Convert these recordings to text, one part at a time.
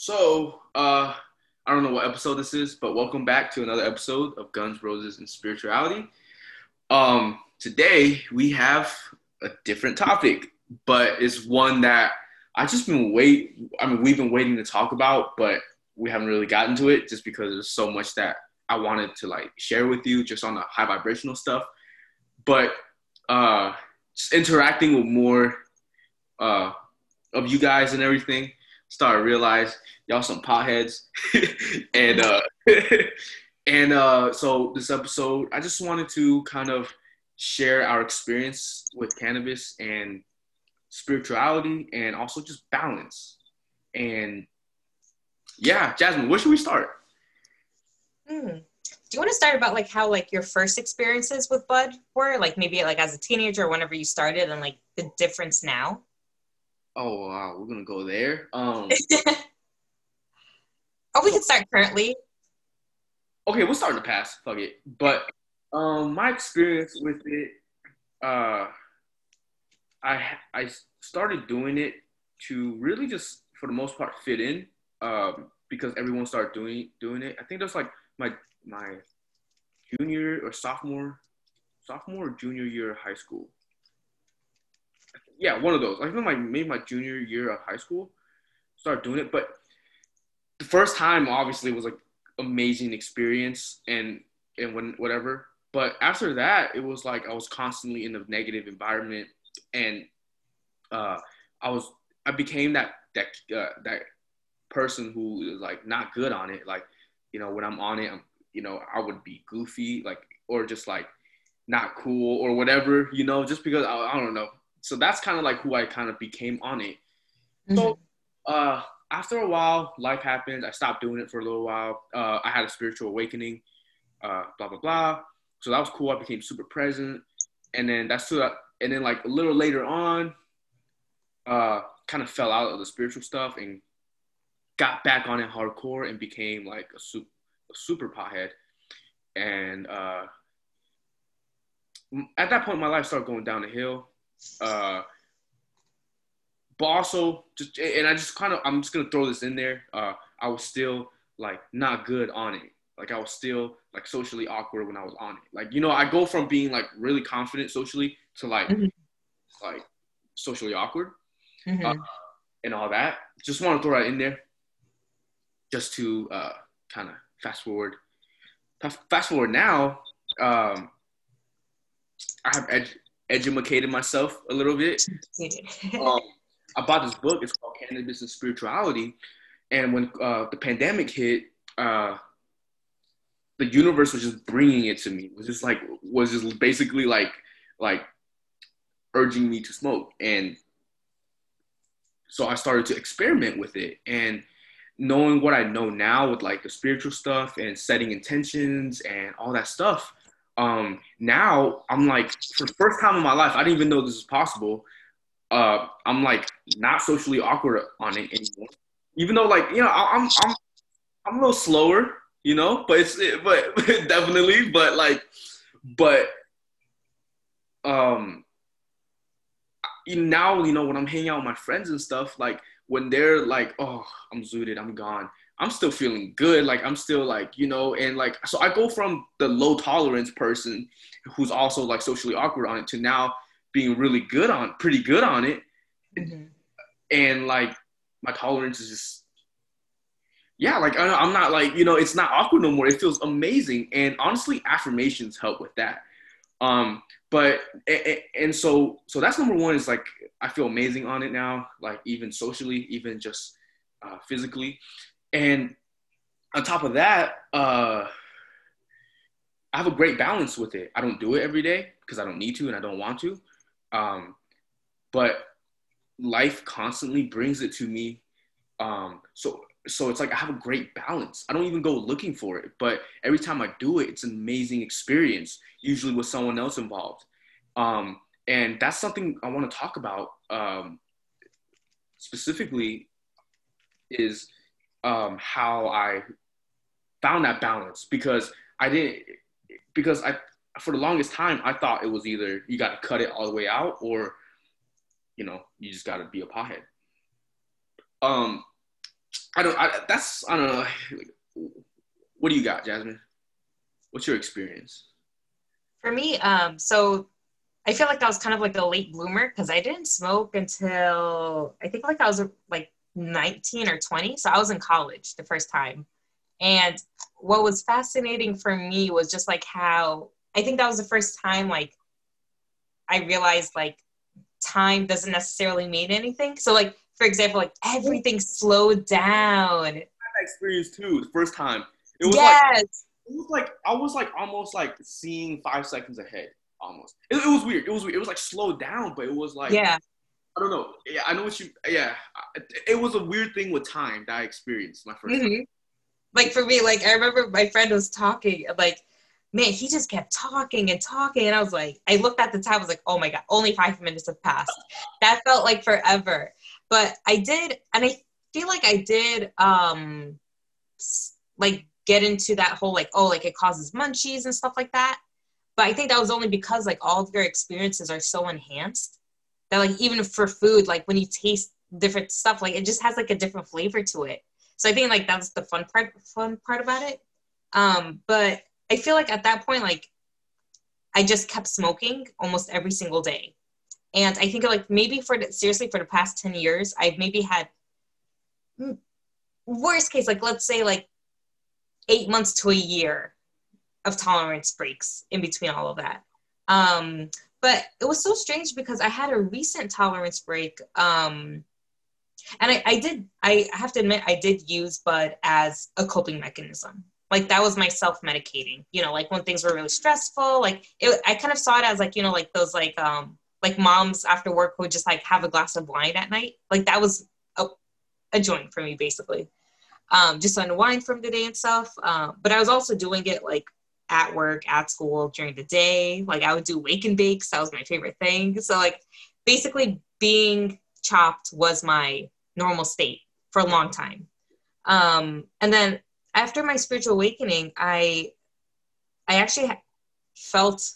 So, uh, I don't know what episode this is, but welcome back to another episode of Guns, Roses, and Spirituality. Um, today we have a different topic, but it's one that I just been wait. I mean, we've been waiting to talk about, but we haven't really gotten to it just because there's so much that I wanted to like share with you, just on the high vibrational stuff. But uh, just interacting with more uh, of you guys and everything started realize y'all some potheads. and uh and uh so this episode I just wanted to kind of share our experience with cannabis and spirituality and also just balance. And yeah, Jasmine, where should we start? Hmm. Do you want to start about like how like your first experiences with bud were, like maybe like as a teenager, whenever you started, and like the difference now? Oh wow, we're gonna go there. Um, oh, we can start currently. Okay, we'll start in the past. Fuck it. But um, my experience with it, uh, I I started doing it to really just for the most part fit in, um, because everyone started doing doing it. I think that's like my my junior or sophomore, sophomore or junior year of high school yeah, one of those. I think my maybe my junior year of high school, started doing it. But the first time obviously was like amazing experience and and when whatever. But after that, it was like I was constantly in a negative environment, and uh, I was I became that that uh, that person who is like not good on it. Like you know when I'm on it, I'm you know I would be goofy like or just like not cool or whatever. You know just because I, I don't know so that's kind of like who I kind of became on it. Mm-hmm. So uh, after a while, life happened. I stopped doing it for a little while. Uh, I had a spiritual awakening. Uh, blah blah blah. So that was cool. I became super present, and then that's so. And then like a little later on, uh, kind of fell out of the spiritual stuff and got back on it hardcore and became like a super a super pothead. And uh, at that point, my life started going down the hill. Uh, but also, just and I just kind of I'm just gonna throw this in there. Uh, I was still like not good on it. Like I was still like socially awkward when I was on it. Like you know, I go from being like really confident socially to like mm-hmm. like socially awkward mm-hmm. uh, and all that. Just want to throw that in there, just to uh, kind of fast forward. Fast forward now, um, I have ed- educated myself a little bit. um, I bought this book. It's called Cannabis and Spirituality. And when uh, the pandemic hit, uh, the universe was just bringing it to me. It was just like was just basically like like urging me to smoke. And so I started to experiment with it. And knowing what I know now with like the spiritual stuff and setting intentions and all that stuff, um, now I'm like, for the first time in my life, I didn't even know this was possible. Uh, I'm like not socially awkward on it anymore. Even though, like, you know, I'm I'm I'm a little slower, you know, but it's but definitely, but like, but um, now you know when I'm hanging out with my friends and stuff, like when they're like, oh, I'm zooted, I'm gone. I'm still feeling good. Like I'm still like, you know, and like so I go from the low tolerance person who's also like socially awkward on it to now being really good on pretty good on it. Mm-hmm. And like my tolerance is just yeah, like I'm not like, you know, it's not awkward no more. It feels amazing. And honestly, affirmations help with that. Um, but and so so that's number one is like I feel amazing on it now, like even socially, even just uh, physically. And on top of that, uh, I have a great balance with it. I don't do it every day because I don't need to and I don't want to. Um, but life constantly brings it to me. Um, so so it's like I have a great balance. I don't even go looking for it, but every time I do it, it's an amazing experience, usually with someone else involved. Um, and that's something I want to talk about um, specifically is um, how I found that balance because I didn't because I for the longest time I thought it was either you got to cut it all the way out or you know you just got to be a pothead. Um, I don't. I, that's I don't know. What do you got, Jasmine? What's your experience? For me, um, so I feel like I was kind of like a late bloomer because I didn't smoke until I think like I was like 19 or 20. So I was in college the first time. And what was fascinating for me was just like how I think that was the first time like I realized like time doesn't necessarily mean anything. So like for example, like everything slowed down. I had that experience too, the first time. It was yes. like it was like I was like almost like seeing five seconds ahead. Almost. It, it was weird. It was weird. It was like slowed down, but it was like yeah. I don't know. Yeah, I know what you. Yeah, it was a weird thing with time that I experienced my 1st mm-hmm. Like for me, like I remember my friend was talking, like, man, he just kept talking and talking, and I was like, I looked at the time, I was like, oh my god, only five minutes have passed. That felt like forever. But I did, and I feel like I did, um, like get into that whole like, oh, like it causes munchies and stuff like that. But I think that was only because like all of your experiences are so enhanced that like even for food, like when you taste different stuff, like it just has like a different flavor to it. So I think like that's the fun part fun part about it. Um, but I feel like at that point, like I just kept smoking almost every single day. And I think like maybe for the, seriously for the past 10 years, I've maybe had hmm, worst case, like let's say like eight months to a year of tolerance breaks in between all of that. Um, but it was so strange because I had a recent tolerance break. Um, and I, I did, I have to admit, I did use Bud as a coping mechanism. Like that was my self medicating, you know, like when things were really stressful, like it, I kind of saw it as like, you know, like those like, um, like moms after work would just like have a glass of wine at night. Like that was a, a joint for me basically. Um, just unwind from the day and stuff. Uh, but I was also doing it like at work, at school, during the day. Like I would do wake and bakes. That was my favorite thing. So like basically being chopped was my normal state for a long time. Um, and then after my spiritual awakening, I I actually felt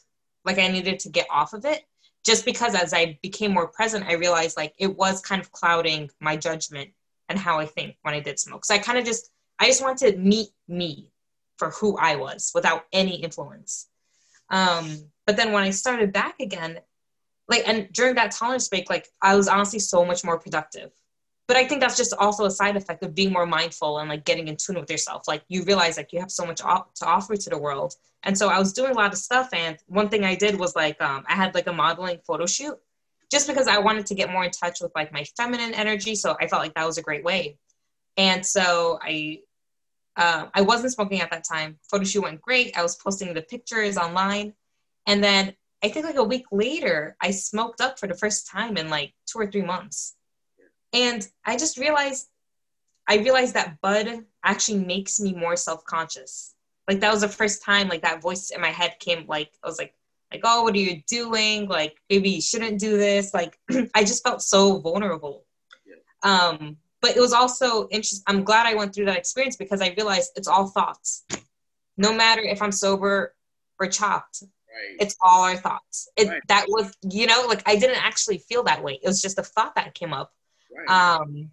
like I needed to get off of it just because as I became more present, I realized like it was kind of clouding my judgment and how I think when I did smoke. So I kind of just I just wanted to meet me for who I was without any influence. Um, but then when I started back again, like, and during that tolerance break, like, I was honestly so much more productive. But I think that's just also a side effect of being more mindful and like getting in tune with yourself. Like, you realize like you have so much op- to offer to the world. And so I was doing a lot of stuff. And one thing I did was like, um, I had like a modeling photo shoot just because I wanted to get more in touch with like my feminine energy. So I felt like that was a great way. And so I uh, I wasn't smoking at that time. Photo shoot went great. I was posting the pictures online. And then I think like a week later, I smoked up for the first time in like two or three months. And I just realized, I realized that Bud actually makes me more self conscious. Like that was the first time like that voice in my head came like, I was like, like, oh, what are you doing? Like, maybe you shouldn't do this. Like, I just felt so vulnerable. Um, but it was also interesting. I'm glad I went through that experience because I realized it's all thoughts. No matter if I'm sober or chopped, right. it's all our thoughts. It right. that was you know like I didn't actually feel that way. It was just a thought that came up. Right. Um,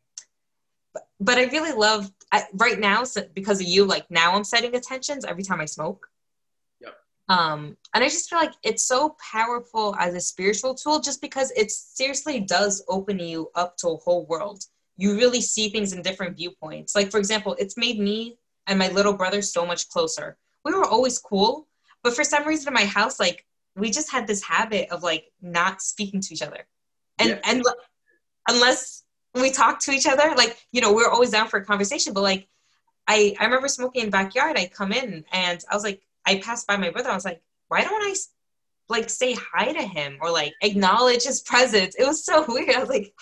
but, but I really love I, right now so because of you. Like now I'm setting intentions every time I smoke. Yep. Um, and I just feel like it's so powerful as a spiritual tool, just because it seriously does open you up to a whole world you really see things in different viewpoints. Like, for example, it's made me and my little brother so much closer. We were always cool, but for some reason in my house, like, we just had this habit of like not speaking to each other. And, yeah. and unless we talk to each other, like, you know, we we're always down for a conversation, but like, I, I remember smoking in the backyard. I come in and I was like, I passed by my brother. I was like, why don't I like say hi to him or like acknowledge his presence. It was so weird. I was like,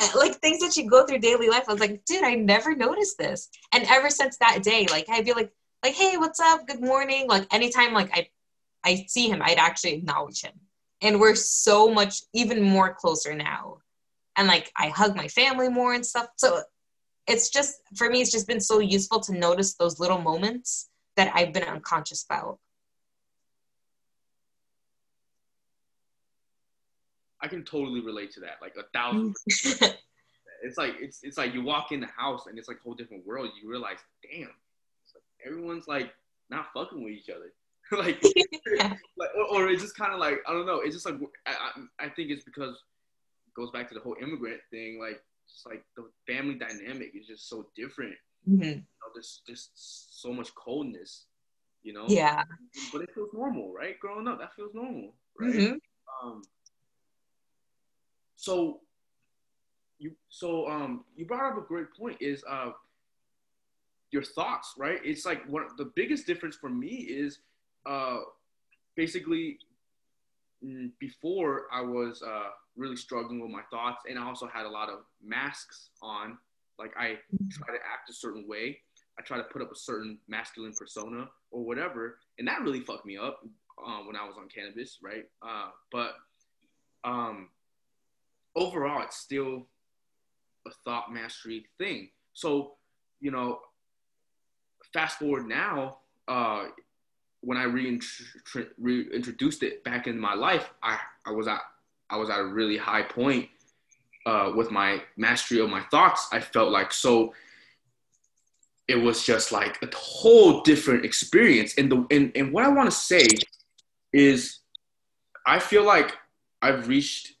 uh, like things that you go through daily life. I was like, dude, I never noticed this. And ever since that day, like I'd be like, like, hey, what's up? Good morning. Like anytime like I I see him, I'd actually acknowledge him. And we're so much even more closer now. And like I hug my family more and stuff. So it's just for me, it's just been so useful to notice those little moments that I've been unconscious about. I can totally relate to that, like a thousand. it's like it's it's like you walk in the house and it's like a whole different world. You realize, damn, like everyone's like not fucking with each other. like, yeah. like or, or, it's just kind of like I don't know. It's just like I, I think it's because it goes back to the whole immigrant thing. Like just like the family dynamic is just so different. Mm-hmm. You know, there's just so much coldness. You know. Yeah. But it feels normal, right? Growing up, that feels normal, right? Mm-hmm. Um. So you so um you brought up a great point is uh your thoughts right? It's like what the biggest difference for me is uh basically mm, before i was uh really struggling with my thoughts and i also had a lot of masks on. Like i mm-hmm. try to act a certain way. I try to put up a certain masculine persona or whatever and that really fucked me up um, when i was on cannabis right? Uh, but um overall it's still a thought mastery thing. So, you know, fast forward now, uh, when I reintroduced it back in my life, I, I was at I was at a really high point uh, with my mastery of my thoughts. I felt like so. It was just like a whole different experience, and the and, and what I want to say is, I feel like I've reached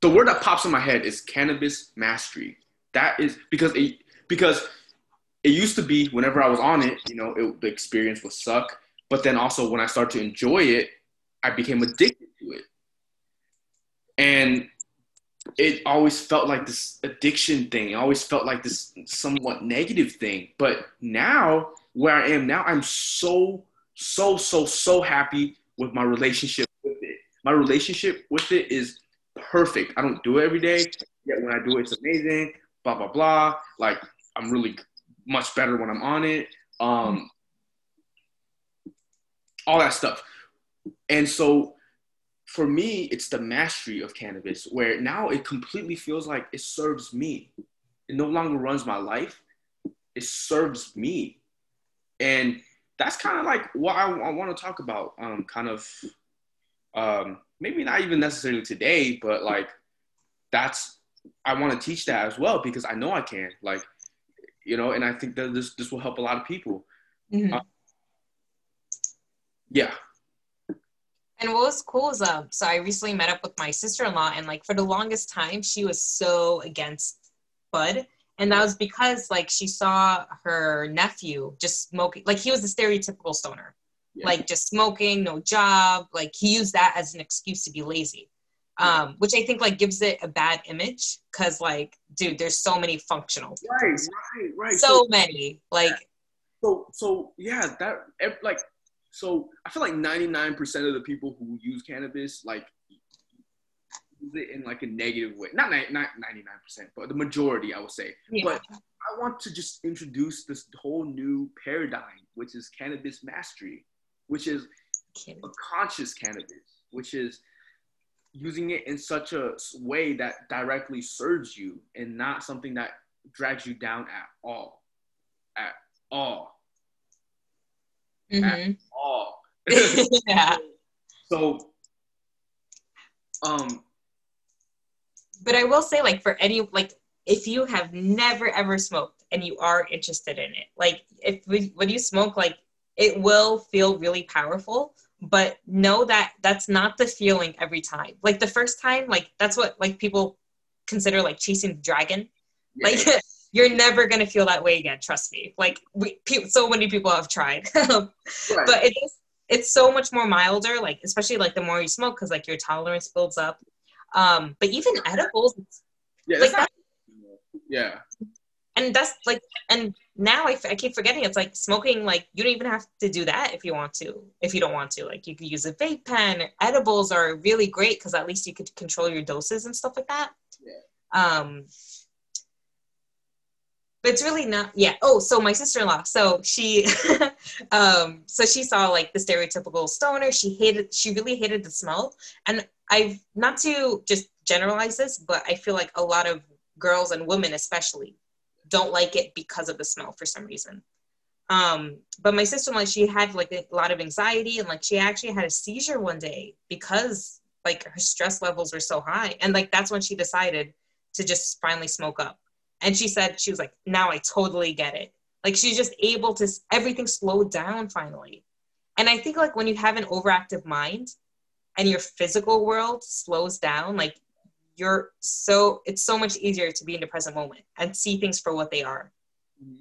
the word that pops in my head is cannabis mastery. That is because it because it used to be whenever I was on it, you know, it, the experience would suck. But then also when I started to enjoy it, I became addicted to it, and it always felt like this addiction thing. It always felt like this somewhat negative thing. But now, where I am now, I'm so so so so happy with my relationship with it. My relationship with it is perfect. I don't do it every day. Yet when I do it, it's amazing. Blah blah blah. Like I'm really much better when I'm on it. Um, all that stuff. And so for me, it's the mastery of cannabis where now it completely feels like it serves me. It no longer runs my life. It serves me. And that's kind of like what I, I want to talk about. Um, kind of um, maybe not even necessarily today, but like that's I want to teach that as well because I know I can. Like, you know, and I think that this this will help a lot of people. Mm-hmm. Uh, yeah. And what was cool is um, so I recently met up with my sister-in-law, and like for the longest time, she was so against bud, and that was because like she saw her nephew just smoking, like he was the stereotypical stoner, yeah. like just smoking, no job. Like he used that as an excuse to be lazy. Um, which I think like gives it a bad image because like, dude, there's so many functional. Right, right, right. So, so many. Like so so yeah, that like so I feel like 99% of the people who use cannabis like use it in like a negative way. Not not 99%, but the majority I would say. Yeah. But I want to just introduce this whole new paradigm, which is cannabis mastery which is a conscious cannabis, which is using it in such a way that directly serves you and not something that drags you down at all. At all. Mm-hmm. At all. yeah. So, um, but I will say, like, for any, like, if you have never ever smoked and you are interested in it, like, if when you smoke, like, it will feel really powerful but know that that's not the feeling every time. Like the first time like that's what like people consider like chasing the dragon. Like you're never going to feel that way again trust me. Like we so many people have tried. Right. but it is it's so much more milder like especially like the more you smoke because like your tolerance builds up. Um but even edibles yeah like not, yeah and that's like and now I, f- I keep forgetting it's like smoking like you don't even have to do that if you want to if you don't want to. Like you could use a vape pen. Edibles are really great because at least you could control your doses and stuff like that. Yeah. um but it's really not yeah. Oh so my sister-in-law so she um so she saw like the stereotypical stoner. She hated she really hated the smell and i've not to just generalize this but i feel like a lot of girls and women especially don't like it because of the smell for some reason. Um, but my sister, like, she had like a lot of anxiety and like she actually had a seizure one day because like her stress levels were so high. And like that's when she decided to just finally smoke up. And she said, she was like, now I totally get it. Like she's just able to, everything slowed down finally. And I think like when you have an overactive mind and your physical world slows down, like you're so, it's so much easier to be in the present moment and see things for what they are. Mm-hmm.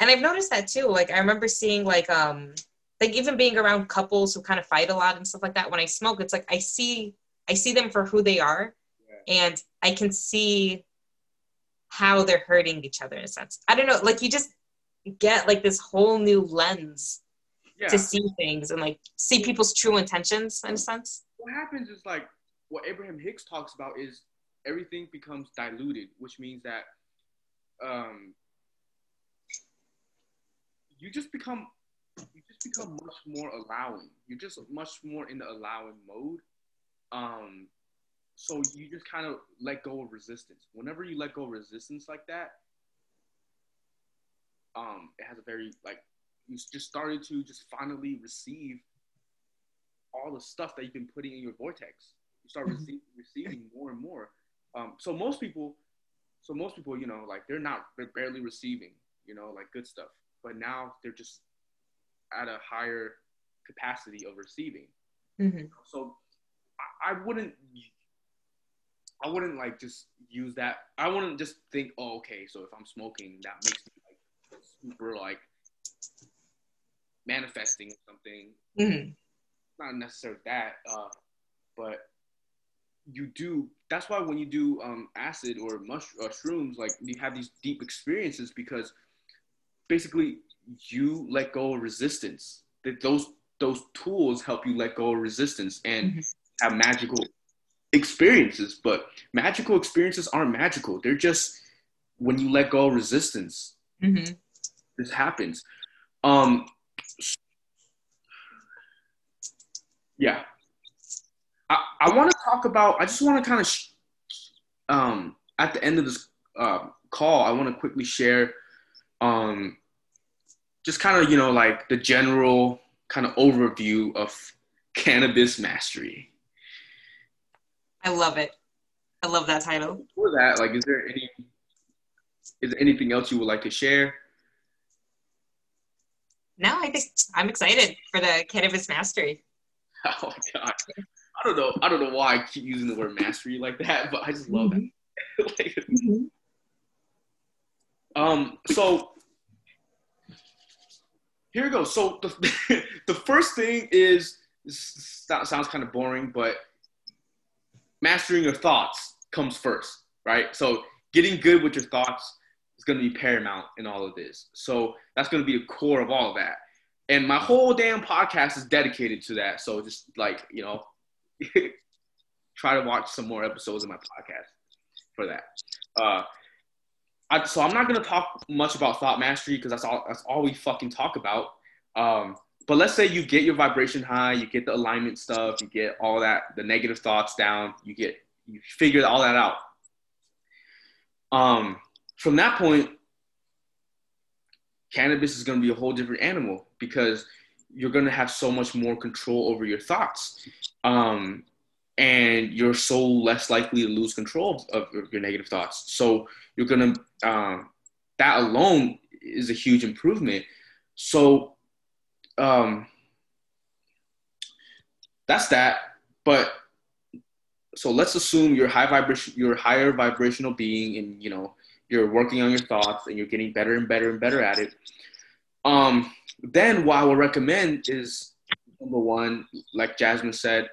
And I've noticed that too. Like I remember seeing like, um, like even being around couples who kind of fight a lot and stuff like that. When I smoke, it's like I see, I see them for who they are and I can see how they're hurting each other in a sense. I don't know, like you just get like this whole new lens yeah. to see things and like see people's true intentions in a sense. What happens is like what Abraham Hicks talks about is everything becomes diluted, which means that um, you just become you just become much more allowing. You're just much more in the allowing mode. Um, so you just kind of let go of resistance. Whenever you let go of resistance like that, um, it has a very like you just started to just finally receive all the stuff that you've been putting in your vortex. You start receiving, receiving more and more. Um, so most people, so most people, you know, like they're not, they're barely receiving, you know, like good stuff. But now they're just at a higher capacity of receiving. Mm-hmm. So I, I wouldn't I wouldn't like just use that. I wouldn't just think, oh, okay, so if I'm smoking, that makes me like super like manifesting something. Mm-hmm. Not necessarily that, uh, but you do. That's why when you do um, acid or mush uh, shrooms, like you have these deep experiences because basically you let go of resistance. That those those tools help you let go of resistance and mm-hmm. have magical experiences, but magical experiences aren't magical. They're just when you let go of resistance. Mm-hmm. This happens. Um, yeah. I, want to talk about, I just want to kind of, sh- um, at the end of this uh, call, I want to quickly share um, just kind of, you know, like the general kind of overview of cannabis mastery. I love it. I love that title. Before that, like, is there any is there anything else you would like to share? No, I think I'm excited for the cannabis mastery. Oh my god. I don't know. I don't know why I keep using the word mastery like that, but I just love mm-hmm. it. like, mm-hmm. Um. So here we go. So the the first thing is sounds kind of boring, but mastering your thoughts comes first, right? So getting good with your thoughts is going to be paramount in all of this. So that's going to be the core of all of that. And my whole damn podcast is dedicated to that. So just like, you know, try to watch some more episodes of my podcast for that. Uh, I, so I'm not going to talk much about thought mastery because that's all, that's all we fucking talk about. Um, but let's say you get your vibration high, you get the alignment stuff, you get all that, the negative thoughts down, you get, you figure all that out. Um, from that point, cannabis is going to be a whole different animal because you're going to have so much more control over your thoughts. Um, and you're so less likely to lose control of, of your negative thoughts. So you're to, um, that alone is a huge improvement. So um, that's that. But so let's assume you're high vibration, you're higher vibrational being, and you know you're working on your thoughts and you're getting better and better and better at it. Um, then what I would recommend is number one, like Jasmine said,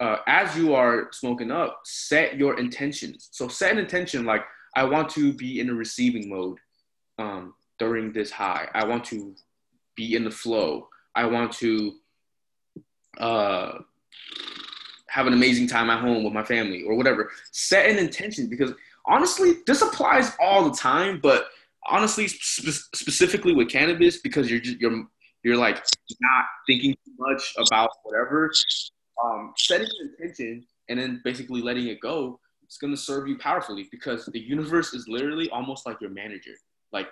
uh, as you are smoking up, set your intentions. So set an intention like I want to be in a receiving mode um, during this high. I want to be in the flow. I want to uh, have an amazing time at home with my family or whatever. Set an intention because honestly, this applies all the time, but honestly, spe- specifically with cannabis, because you're just, you're you're like not thinking too much about whatever. Um, setting an intention and then basically letting it go, it's gonna serve you powerfully because the universe is literally almost like your manager. Like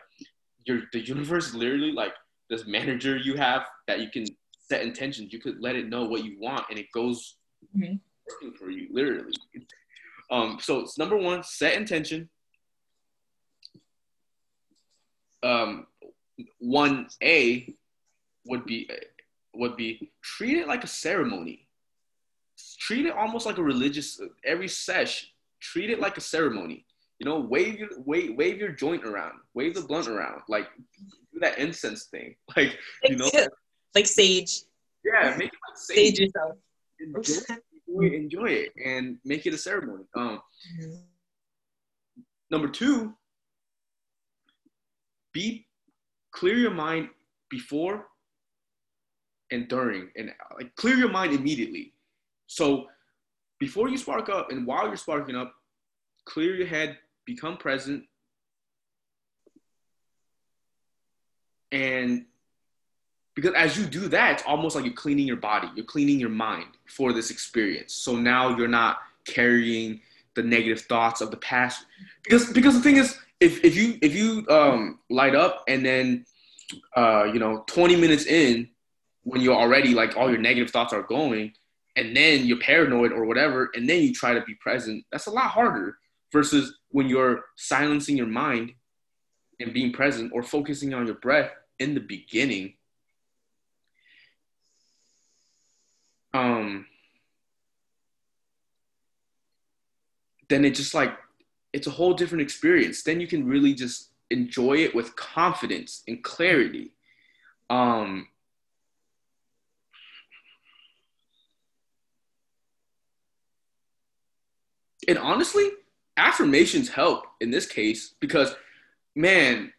your the universe is literally like this manager you have that you can set intentions. You could let it know what you want, and it goes mm-hmm. working for you, literally. Um, so it's number one, set intention. Um, one A would be would be treat it like a ceremony. Treat it almost like a religious. Every sesh, treat it like a ceremony. You know, wave your wave wave your joint around, wave the blunt around, like do that incense thing, like you know, like sage. Yeah, make it like sage. sage yourself. Enjoy, enjoy, enjoy, it and make it a ceremony. Um, mm-hmm. Number two, be clear your mind before and during, and like clear your mind immediately. So before you spark up and while you're sparking up, clear your head, become present, and because as you do that, it's almost like you're cleaning your body, you're cleaning your mind for this experience. So now you're not carrying the negative thoughts of the past. Because because the thing is, if if you if you um, light up and then uh, you know 20 minutes in, when you're already like all your negative thoughts are going, and then you're paranoid or whatever, and then you try to be present, that's a lot harder versus when you're silencing your mind and being present or focusing on your breath in the beginning um, then it just like it's a whole different experience. Then you can really just enjoy it with confidence and clarity. Um, and honestly, affirmations help in this case because, man,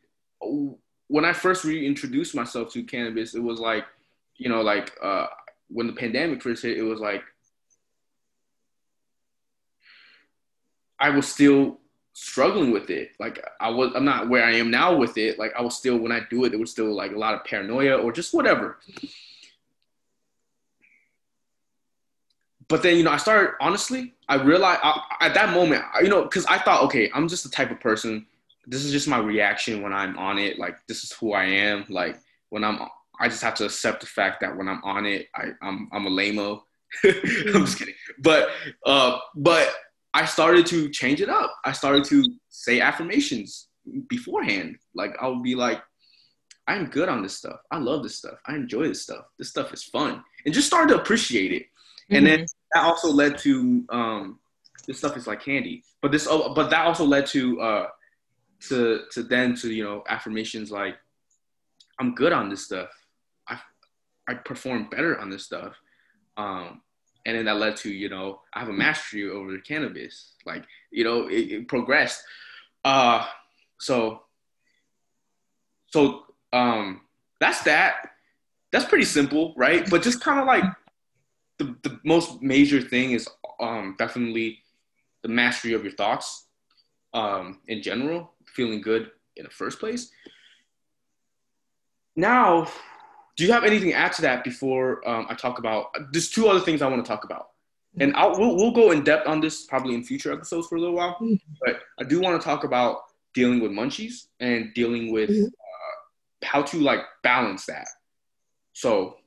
when I first reintroduced myself to cannabis, it was like, you know, like uh, when the pandemic first hit, it was like I was still struggling with it. Like I was, I'm not where I am now with it. Like I was still, when I do it, it was still like a lot of paranoia or just whatever. But then, you know, I started, honestly, I realized I, at that moment, you know, because I thought, okay, I'm just the type of person, this is just my reaction when I'm on it. Like, this is who I am. Like, when I'm I just have to accept the fact that when I'm on it, I, I'm I'm a lameo. I'm just kidding. But uh, but I started to change it up. I started to say affirmations beforehand. Like I'll be like, I'm good on this stuff. I love this stuff. I enjoy this stuff. This stuff is fun, and just started to appreciate it. Mm-hmm. And then mm-hmm. that also led to um, this stuff is like candy. But this, oh, but that also led to uh, to to then to you know affirmations like, I'm good on this stuff. I I perform better on this stuff. Um, and then that led to, you know, I have a mastery over the cannabis. Like, you know, it, it progressed. Uh, so, so um, that's that. That's pretty simple, right? But just kind of like the, the most major thing is um, definitely the mastery of your thoughts um, in general, feeling good in the first place. Now, do you have anything to add to that before um, I talk about? There's two other things I want to talk about, and I'll, we'll we'll go in depth on this probably in future episodes for a little while. But I do want to talk about dealing with munchies and dealing with mm-hmm. uh, how to like balance that. So,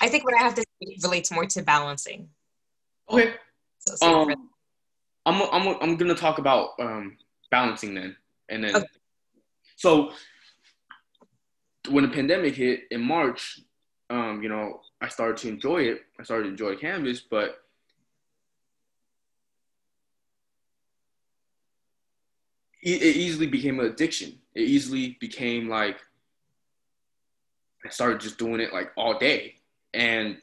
I think what I have to relates more to balancing. Okay. So um, I'm I'm I'm gonna talk about um, balancing then, and then. Okay. So when the pandemic hit in March, um, you know, I started to enjoy it. I started to enjoy cannabis, but it, it easily became an addiction. It easily became like I started just doing it like all day, and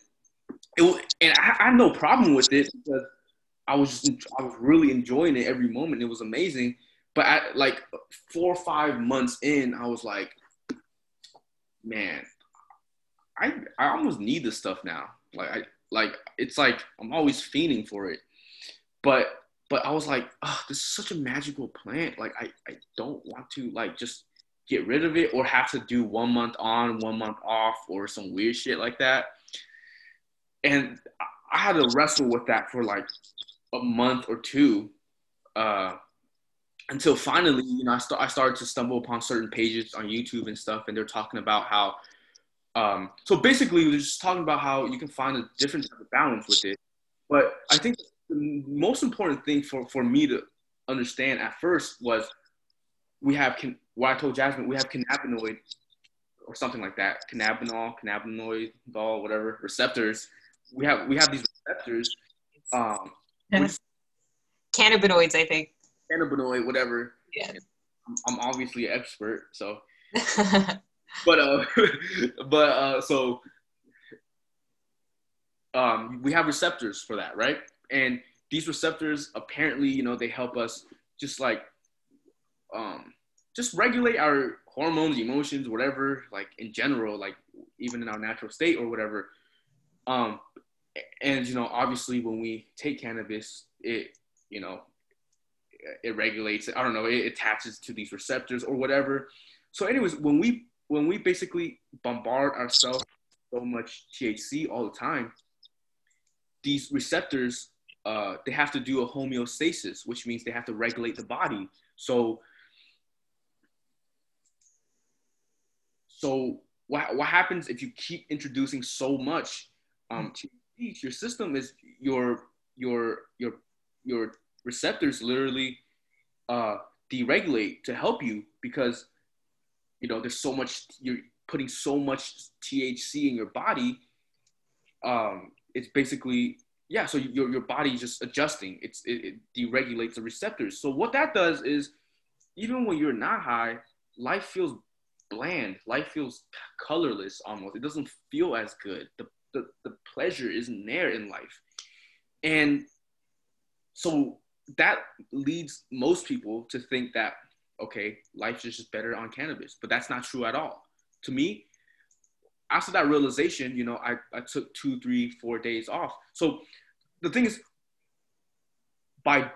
it and I, I had no problem with it because I was just I was really enjoying it every moment. It was amazing. But at like four or five months in, I was like, man, I I almost need this stuff now. Like I like it's like I'm always fiending for it. But but I was like, oh, this is such a magical plant. Like I, I don't want to like just get rid of it or have to do one month on, one month off, or some weird shit like that. And I had to wrestle with that for like a month or two. Uh, until finally, you know, I, st- I started to stumble upon certain pages on YouTube and stuff, and they're talking about how. Um, so basically, we're just talking about how you can find a different type of balance with it. But I think the most important thing for for me to understand at first was we have can what I told Jasmine we have cannabinoid or something like that cannabinol cannabinoid all whatever receptors we have we have these receptors um cannabinoids I think. Cannabinoid whatever. Yeah I'm, I'm obviously an expert so. But uh but uh so um we have receptors for that right? And these receptors apparently you know they help us just like um just regulate our hormones emotions whatever like in general like even in our natural state or whatever. Um and you know obviously when we take cannabis it you know it regulates i don't know it attaches to these receptors or whatever so anyways when we when we basically bombard ourselves so much thc all the time these receptors uh, they have to do a homeostasis, which means they have to regulate the body. So, so what, what happens if you keep introducing so much um, to your system is your your your your receptors literally uh, deregulate to help you because you know there's so much you're putting so much THC in your body. Um, it's basically yeah, so your your body just adjusting. It's it, it deregulates the receptors. So what that does is, even when you're not high, life feels bland. Life feels colorless almost. It doesn't feel as good. The the, the pleasure isn't there in life, and so that leads most people to think that okay, life is just better on cannabis, but that's not true at all. To me, after that realization, you know, I, I took two, three, four days off. So the thing is, by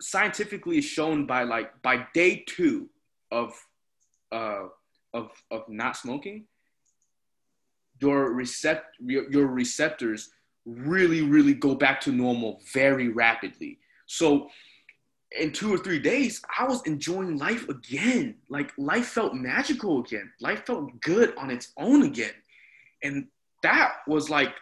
scientifically shown by like by day two of uh of of not smoking, your recept your, receptors really really go back to normal very rapidly. So in two or three days, I was enjoying life again. Like life felt magical again. Life felt good on its own again. And that was like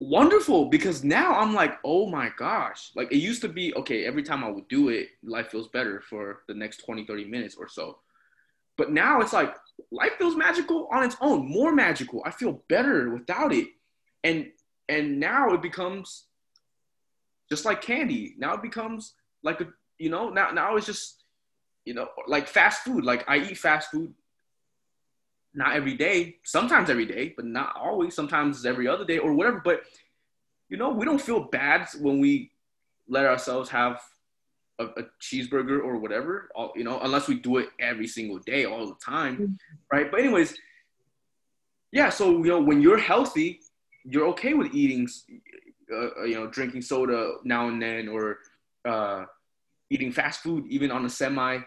wonderful because now I'm like, oh my gosh. Like it used to be, okay, every time I would do it, life feels better for the next 20, 30 minutes or so. But now it's like life feels magical on its own, more magical. I feel better without it. And and now it becomes just like candy. Now it becomes like a you know, now now it's just you know, like fast food. Like I eat fast food not every day, sometimes every day, but not always. Sometimes every other day or whatever. But you know, we don't feel bad when we let ourselves have a, a cheeseburger or whatever. All, you know, unless we do it every single day, all the time, mm-hmm. right? But anyways, yeah. So you know, when you're healthy, you're okay with eating, uh, uh, you know, drinking soda now and then, or uh, eating fast food, even on a semi,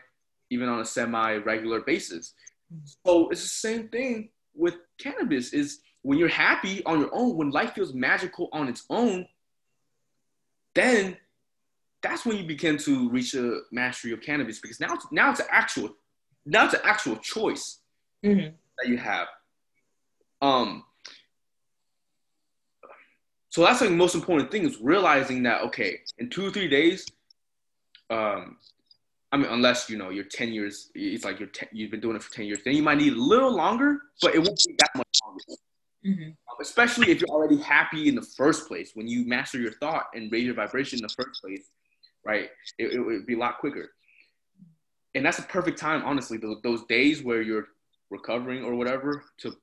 even on a semi regular basis. So it's the same thing with cannabis is when you're happy on your own, when life feels magical on its own, then that's when you begin to reach a mastery of cannabis because now it's, now it's an actual now it's an actual choice mm-hmm. that you have. Um, so that's like the most important thing is realizing that okay, in two or three days, um, I mean, unless you know you're 10 years, it's like you're ten, you've been doing it for 10 years, then you might need a little longer, but it won't be that much longer. Mm-hmm. Um, especially if you're already happy in the first place. When you master your thought and raise your vibration in the first place, right? It, it would be a lot quicker. And that's a perfect time, honestly, those, those days where you're recovering or whatever, to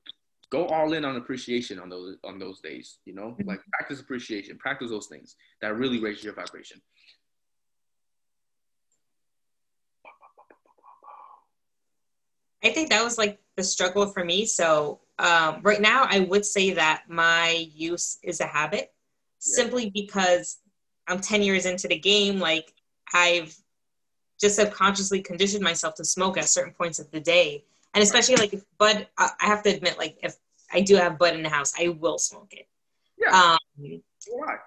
go all in on appreciation on those on those days. You know, mm-hmm. like practice appreciation, practice those things that really raise your vibration. I think that was like the struggle for me. So um, right now, I would say that my use is a habit, yeah. simply because I'm 10 years into the game. Like I've just subconsciously conditioned myself to smoke at certain points of the day, and especially like if bud, I have to admit, like if I do have bud in the house, I will smoke it. Yeah. Um, Why?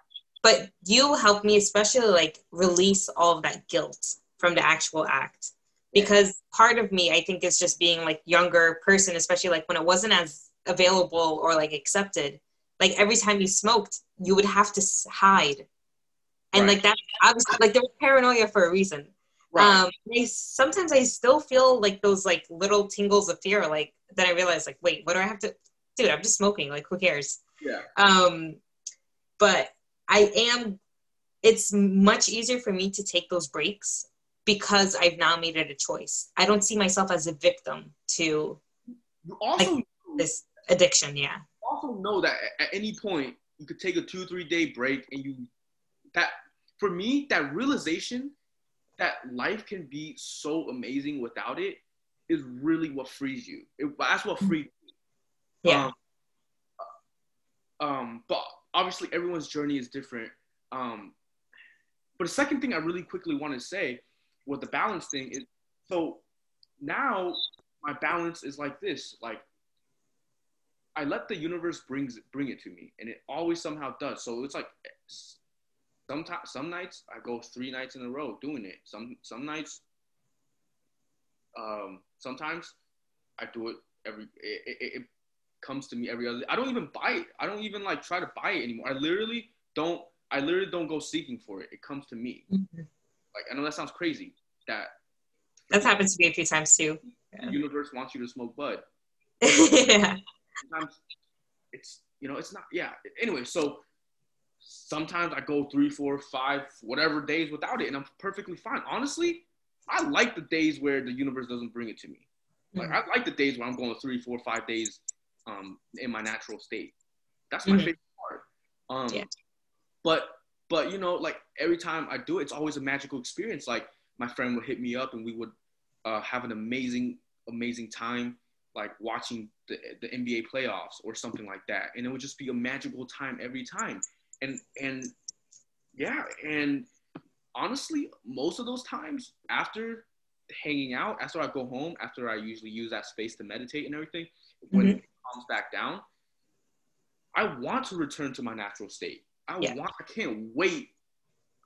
But you helped me, especially like release all of that guilt from the actual act because part of me i think is just being like younger person especially like when it wasn't as available or like accepted like every time you smoked you would have to hide and Right. like that's obviously like there was paranoia for a reason. Right. Um, I sometimes I still feel like those like little tingles of fear. Like then I realize like, wait, what do I have to? Dude, I'm just smoking. Like who cares? yeah. Um, but I am. It's much easier for me to take those breaks because I've now made it a choice. I don't see myself as a victim to You also this addiction. Yeah. also know that at- at any point you could take a two three day break and you that for me that realization that life can be so amazing without it is really what frees you. It, that's what frees Yeah. um, um but obviously everyone's journey is different. Um but the second thing i really quickly want to say with the balance thing is so now my balance is like this like i let the universe brings bring it to me and it always somehow does. So it's like sometimes some nights i go three nights in a row doing it some some nights um sometimes i do it every it, it, it comes to me every other. I don't even buy it. I don't even like try to buy it anymore. I literally don't. I literally don't go seeking for it. It comes to me. Mhm. Like I know that sounds crazy. That That's happened to me a few times too. the universe wants you to smoke bud. yeah. Sometimes it's you know it's not. Yeah. Anyway, so sometimes I go three, four, five, whatever days without it, and I'm perfectly fine. Honestly, I like the days where the universe doesn't bring it to me. Like I like the days where I'm going three, four, five days um, in my natural state. That's my Mhm. favorite part. Um, Yeah. But but you know, like every time I do it, it's always a magical experience. Like my friend would hit me up and we would uh, have an amazing amazing time, like watching the the NBA playoffs or something like that, and it would just be a magical time every time. And and yeah, and honestly, most of those times after hanging out, after I go home, after I usually use that space to meditate and everything, when Mhm. it calms back down, I want to return to my natural state. I Yeah. want. I can't wait.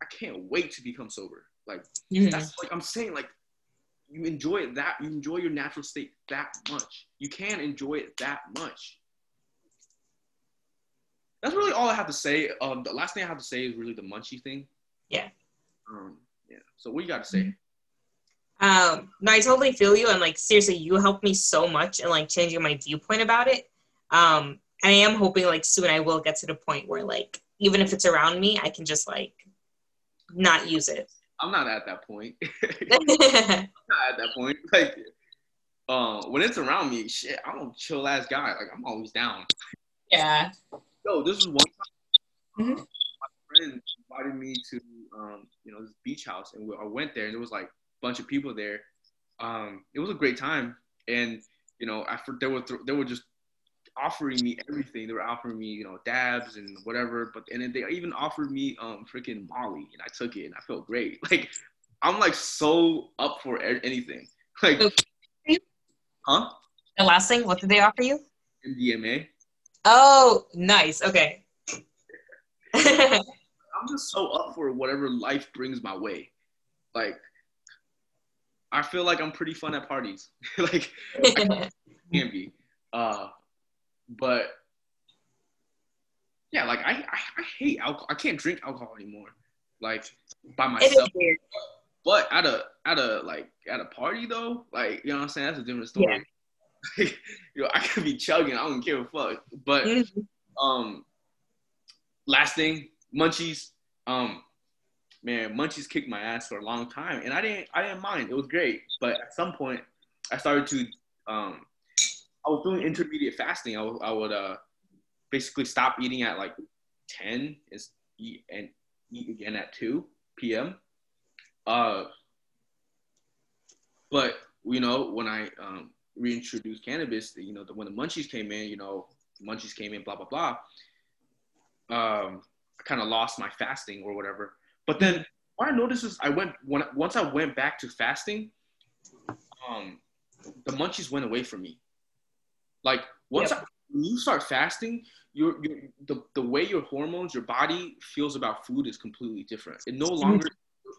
I can't wait to become sober. Like Mhm. that's like I'm saying. Like you enjoy it that you enjoy your natural state that much. You can enjoy it that much. That's really all I have to say. Um, the last thing I have to say is really the munchie thing. Yeah. Um, yeah. So what you got to say? Um, no, I totally feel you, and like seriously, you helped me so much in like changing my viewpoint about it. Um, and I am hoping like soon I will get to the point where like even if it's around me, I can just like not use it. I'm not at that point. not at that point. Like, uh, when it's around me, shit, I'm a chill ass guy. Like, I'm always down. yeah. Yo, this is one time Mhm. my friend invited me to, um, you know, this beach house, and we, I went there, and there was like a bunch of people there. Um, it was a great time, and you know, after they were th- they were just offering me everything. They were offering me, you know, dabs and whatever. But and then they even offered me um freaking Molly, and I took it, and I felt great. Like, I'm like so up for anything. Like, Okay. huh? The last thing, what did they offer you? MDMA. Oh, nice. Okay. I'm just so up for whatever life brings my way. Like, I feel like I'm pretty fun at parties. like, can be. Uh, but yeah, like I, I, I hate alcohol. I can't drink alcohol anymore. Like by myself. But at a at a like at a party though, like you know what I'm saying, that's a different story. you know, I could be chugging, I don't give a fuck. But um, last thing, munchies. Um, man, munchies kicked my ass for a long time, and I didn't I didn't mind. It was great, but at some point, I started to um, I was doing intermediate fasting. I would, I would uh basically stop eating at like ten is eat and eat again at two p.m. Uh, but you know when I um, reintroduced cannabis, you know the, when the munchies came in, you know munchies came in, blah blah blah. Um, I kind of lost my fasting or whatever. But then what I noticed is I went when once I went back to fasting, um, the munchies went away from me. Like once I, when you start fasting, your your the, the way your hormones, your body feels about food is completely different. It no longer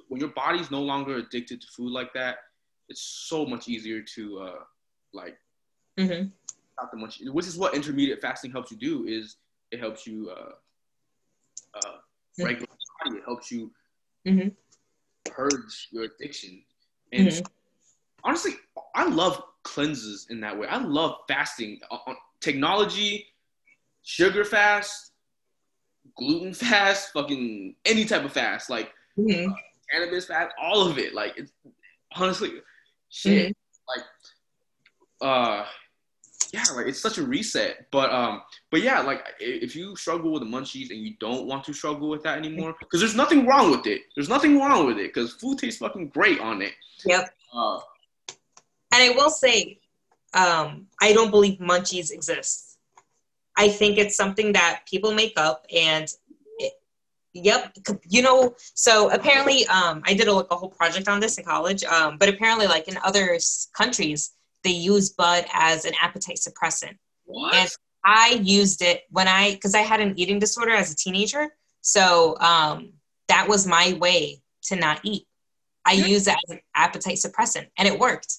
when your body's no longer addicted to food like that, it's so much easier to uh like Mhm. not the much which is what intermediate fasting helps you do is it helps you uh uh Mhm. regulate your body it helps you hmm purge your addiction. And Mhm. honestly, I love cleanses in that way. I love fasting. Uh, uh, technology, sugar fast, gluten fast, fucking any type of fast, like hmm cannabis fast, all of it. Like it's honestly shit. Like uh yeah, like it's such a reset. But um, but yeah, like if you struggle with the munchies and you don't want to struggle with that anymore, because there's nothing wrong with it. There's nothing wrong with it because food tastes fucking great on it. Yep. Uh, And I will say, um, I don't believe munchies exist. I think it's something that people make up, and it, yep, you know. So apparently, um, I did a, like a whole project on this in college. Um, but apparently, like in other countries, they use bud as an appetite suppressant. what? And I used it when I, because I had an eating disorder as a teenager. So um, that was my way to not eat. I Yeah. used it as an appetite suppressant, and it worked.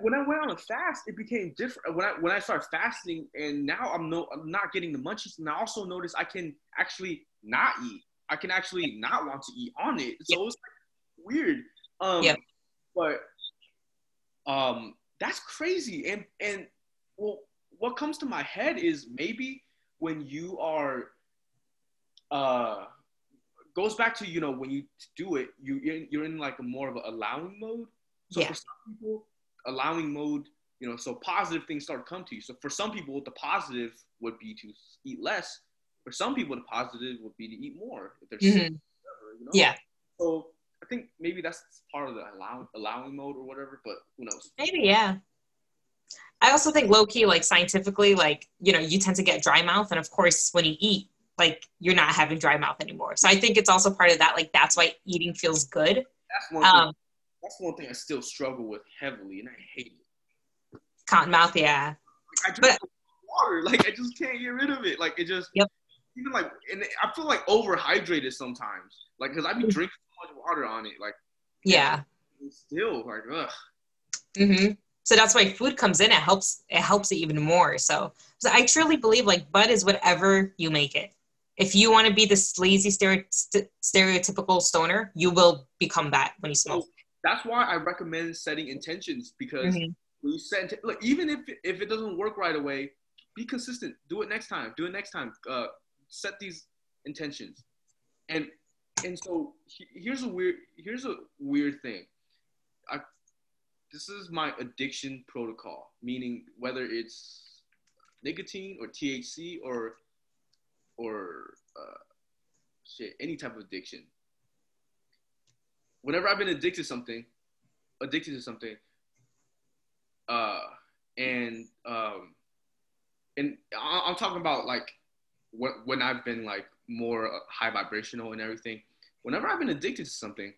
When I went on a fast, it became different. When I when I started fasting, and now I'm no, I'm not getting the munchies, and I also noticed I can actually not eat. I can actually not want to eat on it. So it's like weird. Um, Yep. But um, that's crazy. And and well, what comes to my head is maybe when you are uh goes back to you know when you do it you you're in, you're in like a more of an allowing mode so Yeah. for some people allowing mode you know so positive things start to come to you so for some people the positive would be to eat less for some people the positive would be to eat more if they're sick Mhm. or whatever, you know? Yeah, so think maybe that's part of the allow, allowing mode or whatever but who knows maybe, yeah. I also think low key, like scientifically, like, you know, you tend to get dry mouth. And of course, when you eat, like, you're not having dry mouth anymore. So I think it's also part of that. Like, that's why eating feels good. that's one thing Um, that's one thing i still struggle with heavily and i hate it cotton mouth, yeah. Like, I just But- water. Like I just can't get rid of it. Like it just Yep. Even like and I feel like overhydrated sometimes. Like because I be Mhm. drinking so much water on it. Like Yeah. still like ugh. hmm So that's why food comes in. It helps. It helps it even more. So, so I truly believe like bud is whatever you make it. If you want to be this lazy stere- st- stereotypical stoner, you will become that when you smoke. That's why I recommend setting intentions because Mhm. when you set look even if if it doesn't work right away, be consistent. Do it next time. Do it next time. Uh, set these intentions, and and so he- here's a weird here's a weird thing. I this is my addiction protocol, meaning whether it's nicotine or THC or or uh, shit any type of addiction. Whenever I've been addicted to something, addicted to something, uh, and um, and I'm talking about like when when I've been like more uh, high vibrational and everything. Whenever I've been addicted to something,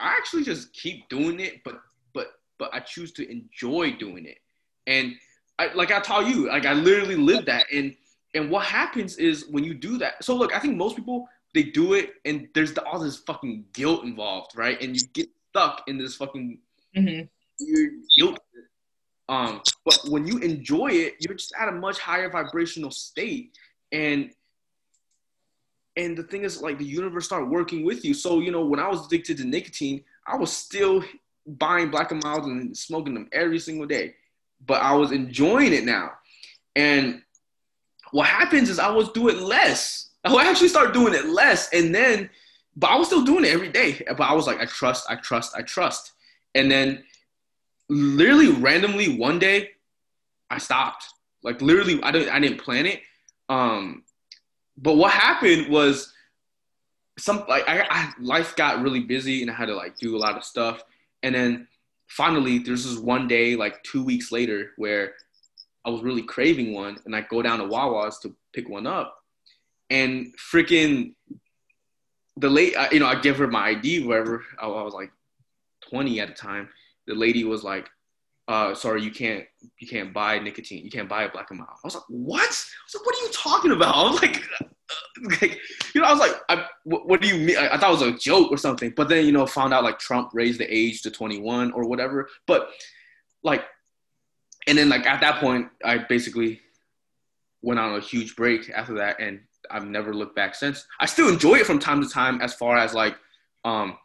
I actually just keep doing it, but but but I choose to enjoy doing it. And I, like I tell you, like I literally live that. And and what happens is when you do that. So look, I think most people they do it, and there's the, all this fucking guilt involved, right? And you get stuck in this fucking hmm weird guilt. Um, but when you enjoy it, you're just at a much higher vibrational state, and and the thing is, like the universe started working with you. So you know, when I was addicted to nicotine, I was still buying Black and Milds and smoking them every single day, but I was enjoying it now. And what happens is I was doing less. I actually start doing it less, and then, but I was still doing it every day. But I was like, I trust, I trust, I trust, and then literally randomly one day I stopped. Like literally I didn't I didn't plan it. Um but what happened was some like I, I life got really busy and I had to like do a lot of stuff. And then finally there's this one day like two weeks later where I was really craving one and I go down to Wawa's to pick one up. And freaking the late you know I give her my ID whatever. I, I was like 20 at the time. The lady was like, uh, sorry, you can't you can't buy nicotine. You can't buy a black and mild. I was like, what? I was like, what are you talking about? I was like, uh, like you know, I was like, I, what, what do you mean? I, I thought it was a joke or something. But then you know, found out like Trump raised the age to 21 or whatever. But like, and then like at that point, I basically went on a huge break after that, and I've never looked back since. I still enjoy it from time to time, as far as like um,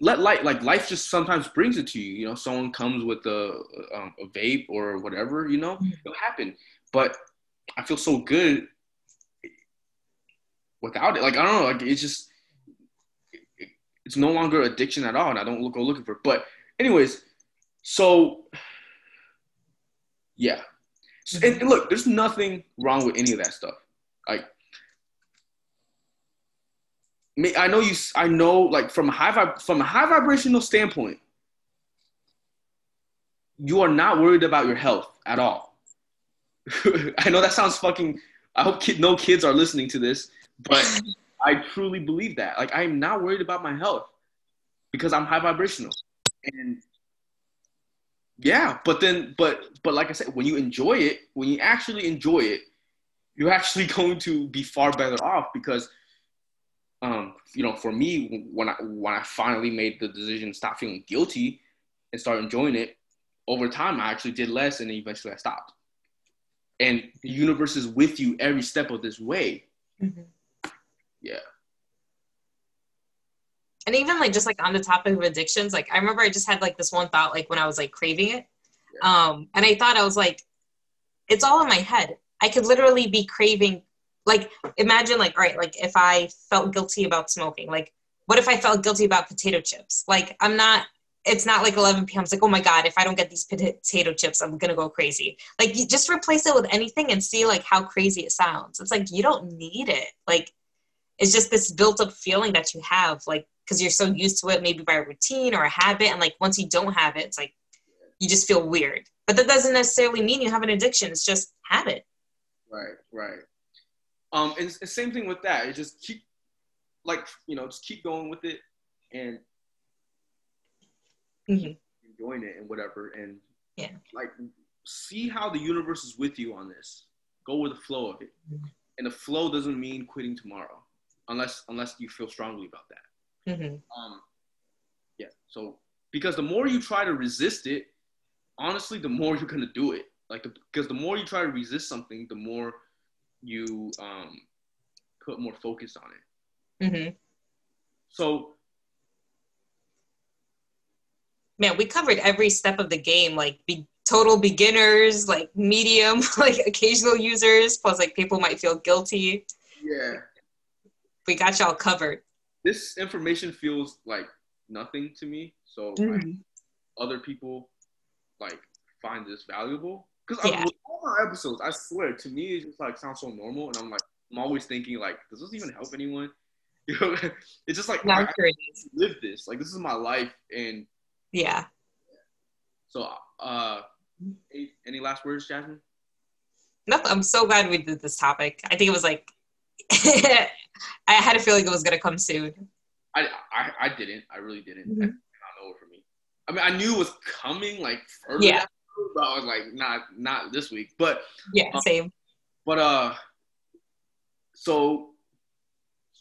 let light like life just sometimes brings it to you. You know, someone comes with a um, a vape or whatever. You know, Mm-hmm. it'll happen. But I feel so good without it. Like I don't know. Like it's just it, it's no longer addiction at all, and I don't look go looking for. It. But anyways, so yeah. So, and, and look, there's nothing wrong with any of that stuff. Like I know you. I know, like from a high from a high vibrational standpoint, you are not worried about your health at all. I know that sounds fucking. I hope kid, no kids are listening to this, but I truly believe that. Like I'm not worried about my health because I'm high vibrational, and yeah. But then, but but like I said, when you enjoy it, when you actually enjoy it, you're actually going to be far better off because um, you know, for me, when I when I finally made the decision to stop feeling guilty and start enjoying it, over time I actually did less, and eventually I stopped. And the universe is with you every step of this way. Mhm. Yeah. And even like just like on the topic of addictions, like I remember I just had like this one thought like when I was like craving it. Um and I thought I was like it's all in my head. I could literally be craving like imagine like all right, like if I felt guilty about smoking, like what if I felt guilty about potato chips? Like I'm not it's not like 11 p.m. It's like, oh my God, if I don't get these potato chips, I'm going to go crazy. Like, you just replace it with anything and see like how crazy it sounds. It's like, you don't need it. Like, it's just this built up feeling that you have, like, because you're so used to it, maybe by a routine or a habit. And like, once you don't have it, it's like, you just feel weird. But that doesn't necessarily mean you have an addiction. It's just habit. Right, right. Um, and the same thing with that. It just keep, like, you know, just keep going with it and mm-hmm. enjoying it and whatever. And Yeah. like, see how the universe is with you on this. Go with the flow of it. Mhm. And the flow doesn't mean quitting tomorrow, unless unless you feel strongly about that. hmm Um, yeah. So because the more you try to resist it, honestly, the more you're gonna do it. Like the, because the more you try to resist something, the more you um, put more focus on it. Mm-hmm. So Man, we covered every step of the game, like be total beginners, like medium, like occasional users, plus like people might feel guilty. yeah, We got y'all covered. this information feels like nothing to me. So Mm-hmm. like, other people like find this valuable because Yeah. all my episodes, I swear, to me, it just like sounds so normal, and I'm like, I'm always thinking like, does this even help anyone? You know, it's just like No, I, I'm sure it is. live this. Like this is my life, and Yeah. so uh, any, any last words, Jasmine? No, I'm so glad we did this topic. I think it was like I had a feeling it was gonna come soon. I I, I didn't. I really didn't. Mhm. I not know it for me. I mean, I knew it was coming like further. Yeah. down the road, but I was like, not not this week. But Yeah, Um, same. but uh, so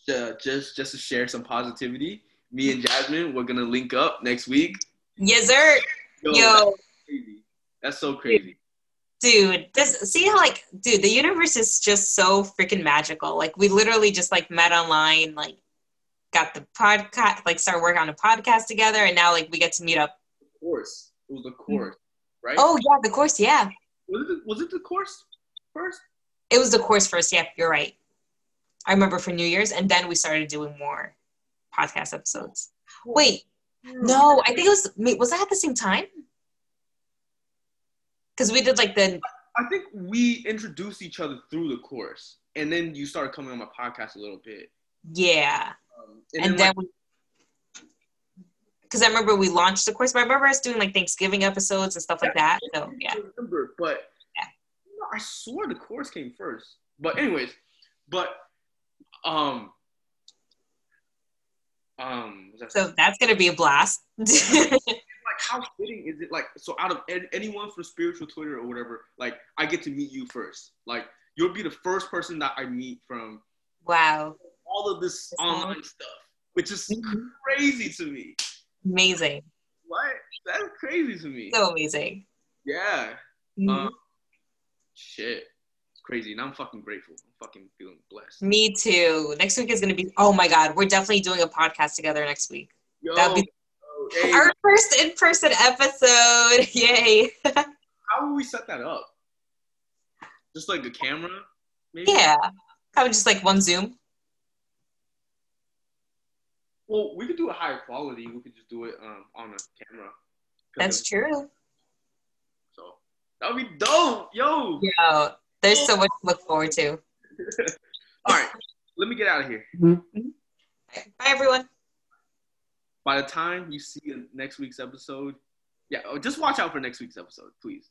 uh, just just to share some positivity, me and Jasmine, we're gonna link up next week. Yes, sir. Yo, Yo, that's. That's so crazy. dude, this see how like dude, the universe is just so freaking magical. Like we literally just like met online, like got the podcast, like started working on a podcast together, and now like we get to meet up. Of course. It was the course, right? Oh yeah, the course, yeah. was it the, was it the course first? It was the course first. Yeah, you're right. I remember for New Year's, and then we started doing more podcast episodes. Wait, no, I think it was. Was that at the same time? Because we did like the I think we introduced each other through the course, and then you started coming on my podcast a little bit. yeah, Um, and, then, we. Because I remember we launched the course, but I remember us doing like Thanksgiving episodes and stuff like that. So yeah, I remember, but Yeah. you know, I swore the course came first. But anyways, but um, um, that so that's gonna be a blast. like how fitting is it? Like so, out of an- anyone from spiritual Twitter or whatever, like I get to meet you first. Like you'll be the first person that I meet from wow, all of this That's online stuff, which is Mhm. crazy to me. Amazing, What? That's crazy to me. so amazing. Yeah. Mhm. Um, shit. It's crazy, and I'm fucking grateful. I'm fucking feeling blessed. Me too. Next week is gonna be. Oh my god, we're definitely doing a podcast together next week. Yo, That'd be yo, our first in-person episode. Yay! how will we set that up? Just like a camera, maybe. yeah, probably just like one Zoom. Well, we could do a higher quality. We could just do it um, on a camera. That's true. So that would be dope, yo. Yeah, there's so much to look forward to. All right, let me get out of here. Bye, everyone. By the time you see next week's episode, yeah, oh, just watch out for next week's episode, please.